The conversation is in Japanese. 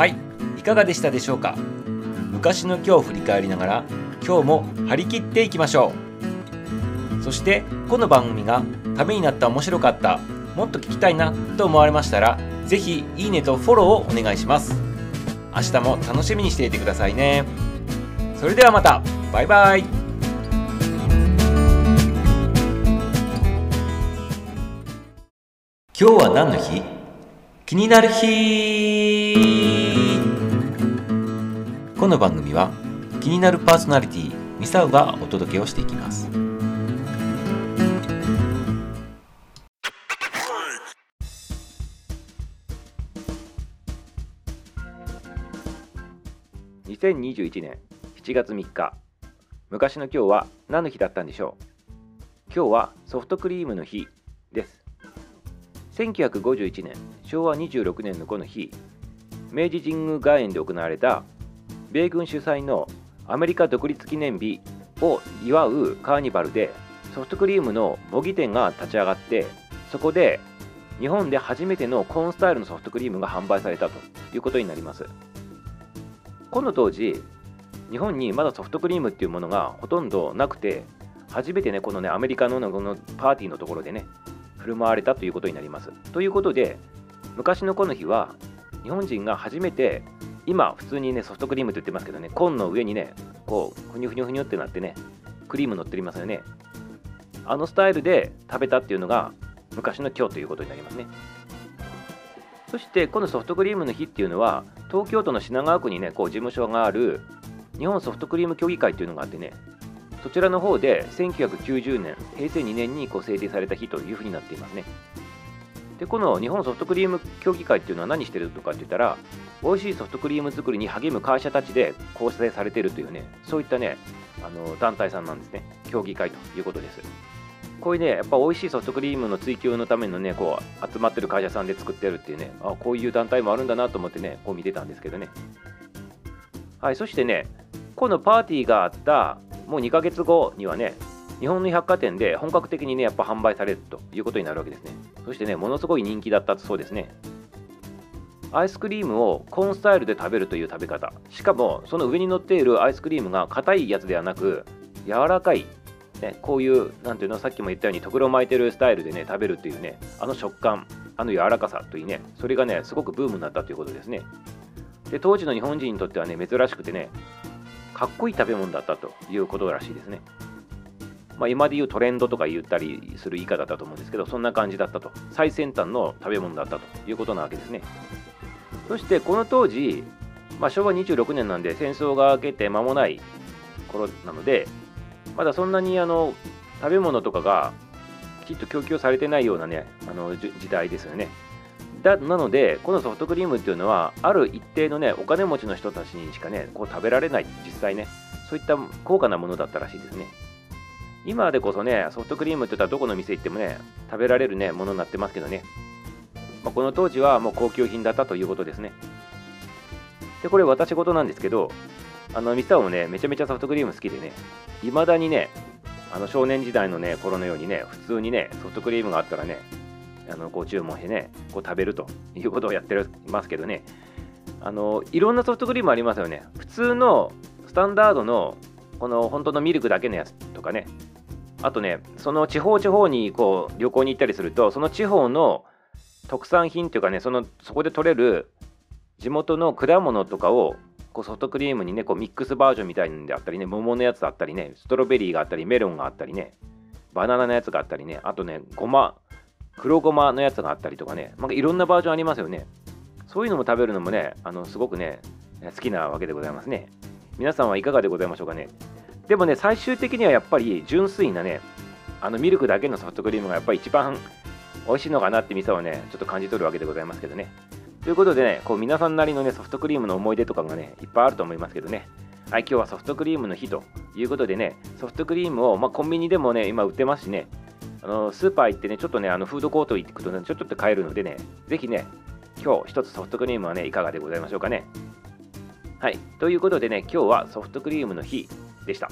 はい。いかがでしたでしょうか？昔の今日を振り返りながら今日も張り切っていきましょう。そしてこの番組がためになった面白かったもっと聞きたいなと思われましたら是非いいねとフォローをお願いします。明日も楽しみにしていてくださいね。それではまた。バイバイ。今日は何の日？気になる日。の番組は気になるパーソナリティミサウがお届けをしていきます。2021年7月3日。昔の今日は何の日だったんでしょう？今日はソフトクリームの日です。1951年昭和26年のこの日。明治神宮外苑で行われた米軍主催のアメリカ独立記念日を祝うカーニバルでソフトクリームの模擬店が立ち上がってそこで日本で初めてのコーンスタイルのソフトクリームが販売されたということになりますこの当時日本にまだソフトクリームっていうものがほとんどなくて初めてねこのねアメリカのこのパーティーのところでね振る舞われたということになります。ということで昔のこの日は日本人が初めて今普通にねソフトクリームって言ってますけどねコーンの上にねこうふにゅふにゅふにゅってなってねクリーム乗ってりますよねあのスタイルで食べたっていうのが昔の今日ということになりますねそしてこのソフトクリームの日っていうのは東京都の品川区にねこう事務所がある日本ソフトクリーム協議会っていうのがあってねそちらの方で1990年、平成2年にこう制定された日というふうになっていますね。で、この日本ソフトクリーム協議会っていうのは何してるとかって言ったら、美味しいソフトクリーム作りに励む会社たちで構成されているというね、そういったね、あの団体さんなんですね。協議会ということです。こういうね、やっぱ美味しいソフトクリームの追求のためのね、こう集まってる会社さんで作ってるっていうね、あこういう団体もあるんだなと思ってね、こう見てたんですけどね。はい、そしてね、このパーティーがあったもう2ヶ月後にはね、日本の百貨店で本格的にね、やっぱ販売されるということになるわけですね。そしてね、ものすごい人気だったそうですね。アイスクリームをコーンスタイルで食べるという食べ方。しかも、その上に乗っているアイスクリームが硬いやつではなく、柔らかい、ね、こういう、なんていうの、さっきも言ったように、とぐろ巻いてるスタイルでね、食べるっていうね、あの食感、あの柔らかさというね、それがね、すごくブームになったということですね。で、当時の日本人にとってはね、珍しくてね、かっこいい食べ物だったということらしいですね。まあ、今で言うトレンドとか言ったりする言い方だったと思うんですけど、そんな感じだったと。最先端の食べ物だったということなわけですね。そしてこの当時、まあ、昭和26年なんで戦争が明けて間もない頃なので、まだそんなにあの食べ物とかがきっと供給されてないようなね、あの時代ですよね。だなので、このソフトクリームっていうのは、ある一定のね、お金持ちの人たちにしかね、こう食べられない、実際ね、そういった高価なものだったらしいですね。今でこそね、ソフトクリームって言ったらどこの店行ってもね、食べられるね、ものになってますけどね。まあ、この当時はもう高級品だったということですね。で、これ私事なんですけど、あの、ミスターもね、めちゃめちゃソフトクリーム好きでね、いまだにね、あの少年時代のね、頃のようにね、普通にね、ソフトクリームがあったらね、あのご注文してねこう食べるということをやってますけどねあのいろんなソフトクリームありますよね普通のスタンダードのこの本当のミルクだけのやつとかねあとねその地方地方にこう旅行に行ったりするとその地方の特産品というかねそのそこで取れる地元の果物とかをこうソフトクリームにねこうミックスバージョンみたいなんであったりね桃のやつだったりねストロベリーがあったりメロンがあったりねバナナのやつがあったりねあとねごま黒ごまのやつがあったりとかね、まあ、いろんなバージョンありますよね。そういうのも食べるのもね、あのすごくね、好きなわけでございますね。皆さんはいかがでございましょうかね。でもね、最終的にはやっぱり純粋なね、あのミルクだけのソフトクリームがやっぱり一番美味しいのかなって店はね、ちょっと感じ取るわけでございますけどね。ということでね、こう皆さんなりのね、ソフトクリームの思い出とかがね、いっぱいあると思いますけどね。はい、今日はソフトクリームの日ということでね、ソフトクリームを、まあ、コンビニでもね、今売ってますしね、あのスーパー行ってね、ちょっとね、あのフードコート行くとね、ちょっとって買えるのでね、ぜひね、今日一つソフトクリームはね、いかがでございましょうかね。はい。ということでね、今日はソフトクリームの日でした。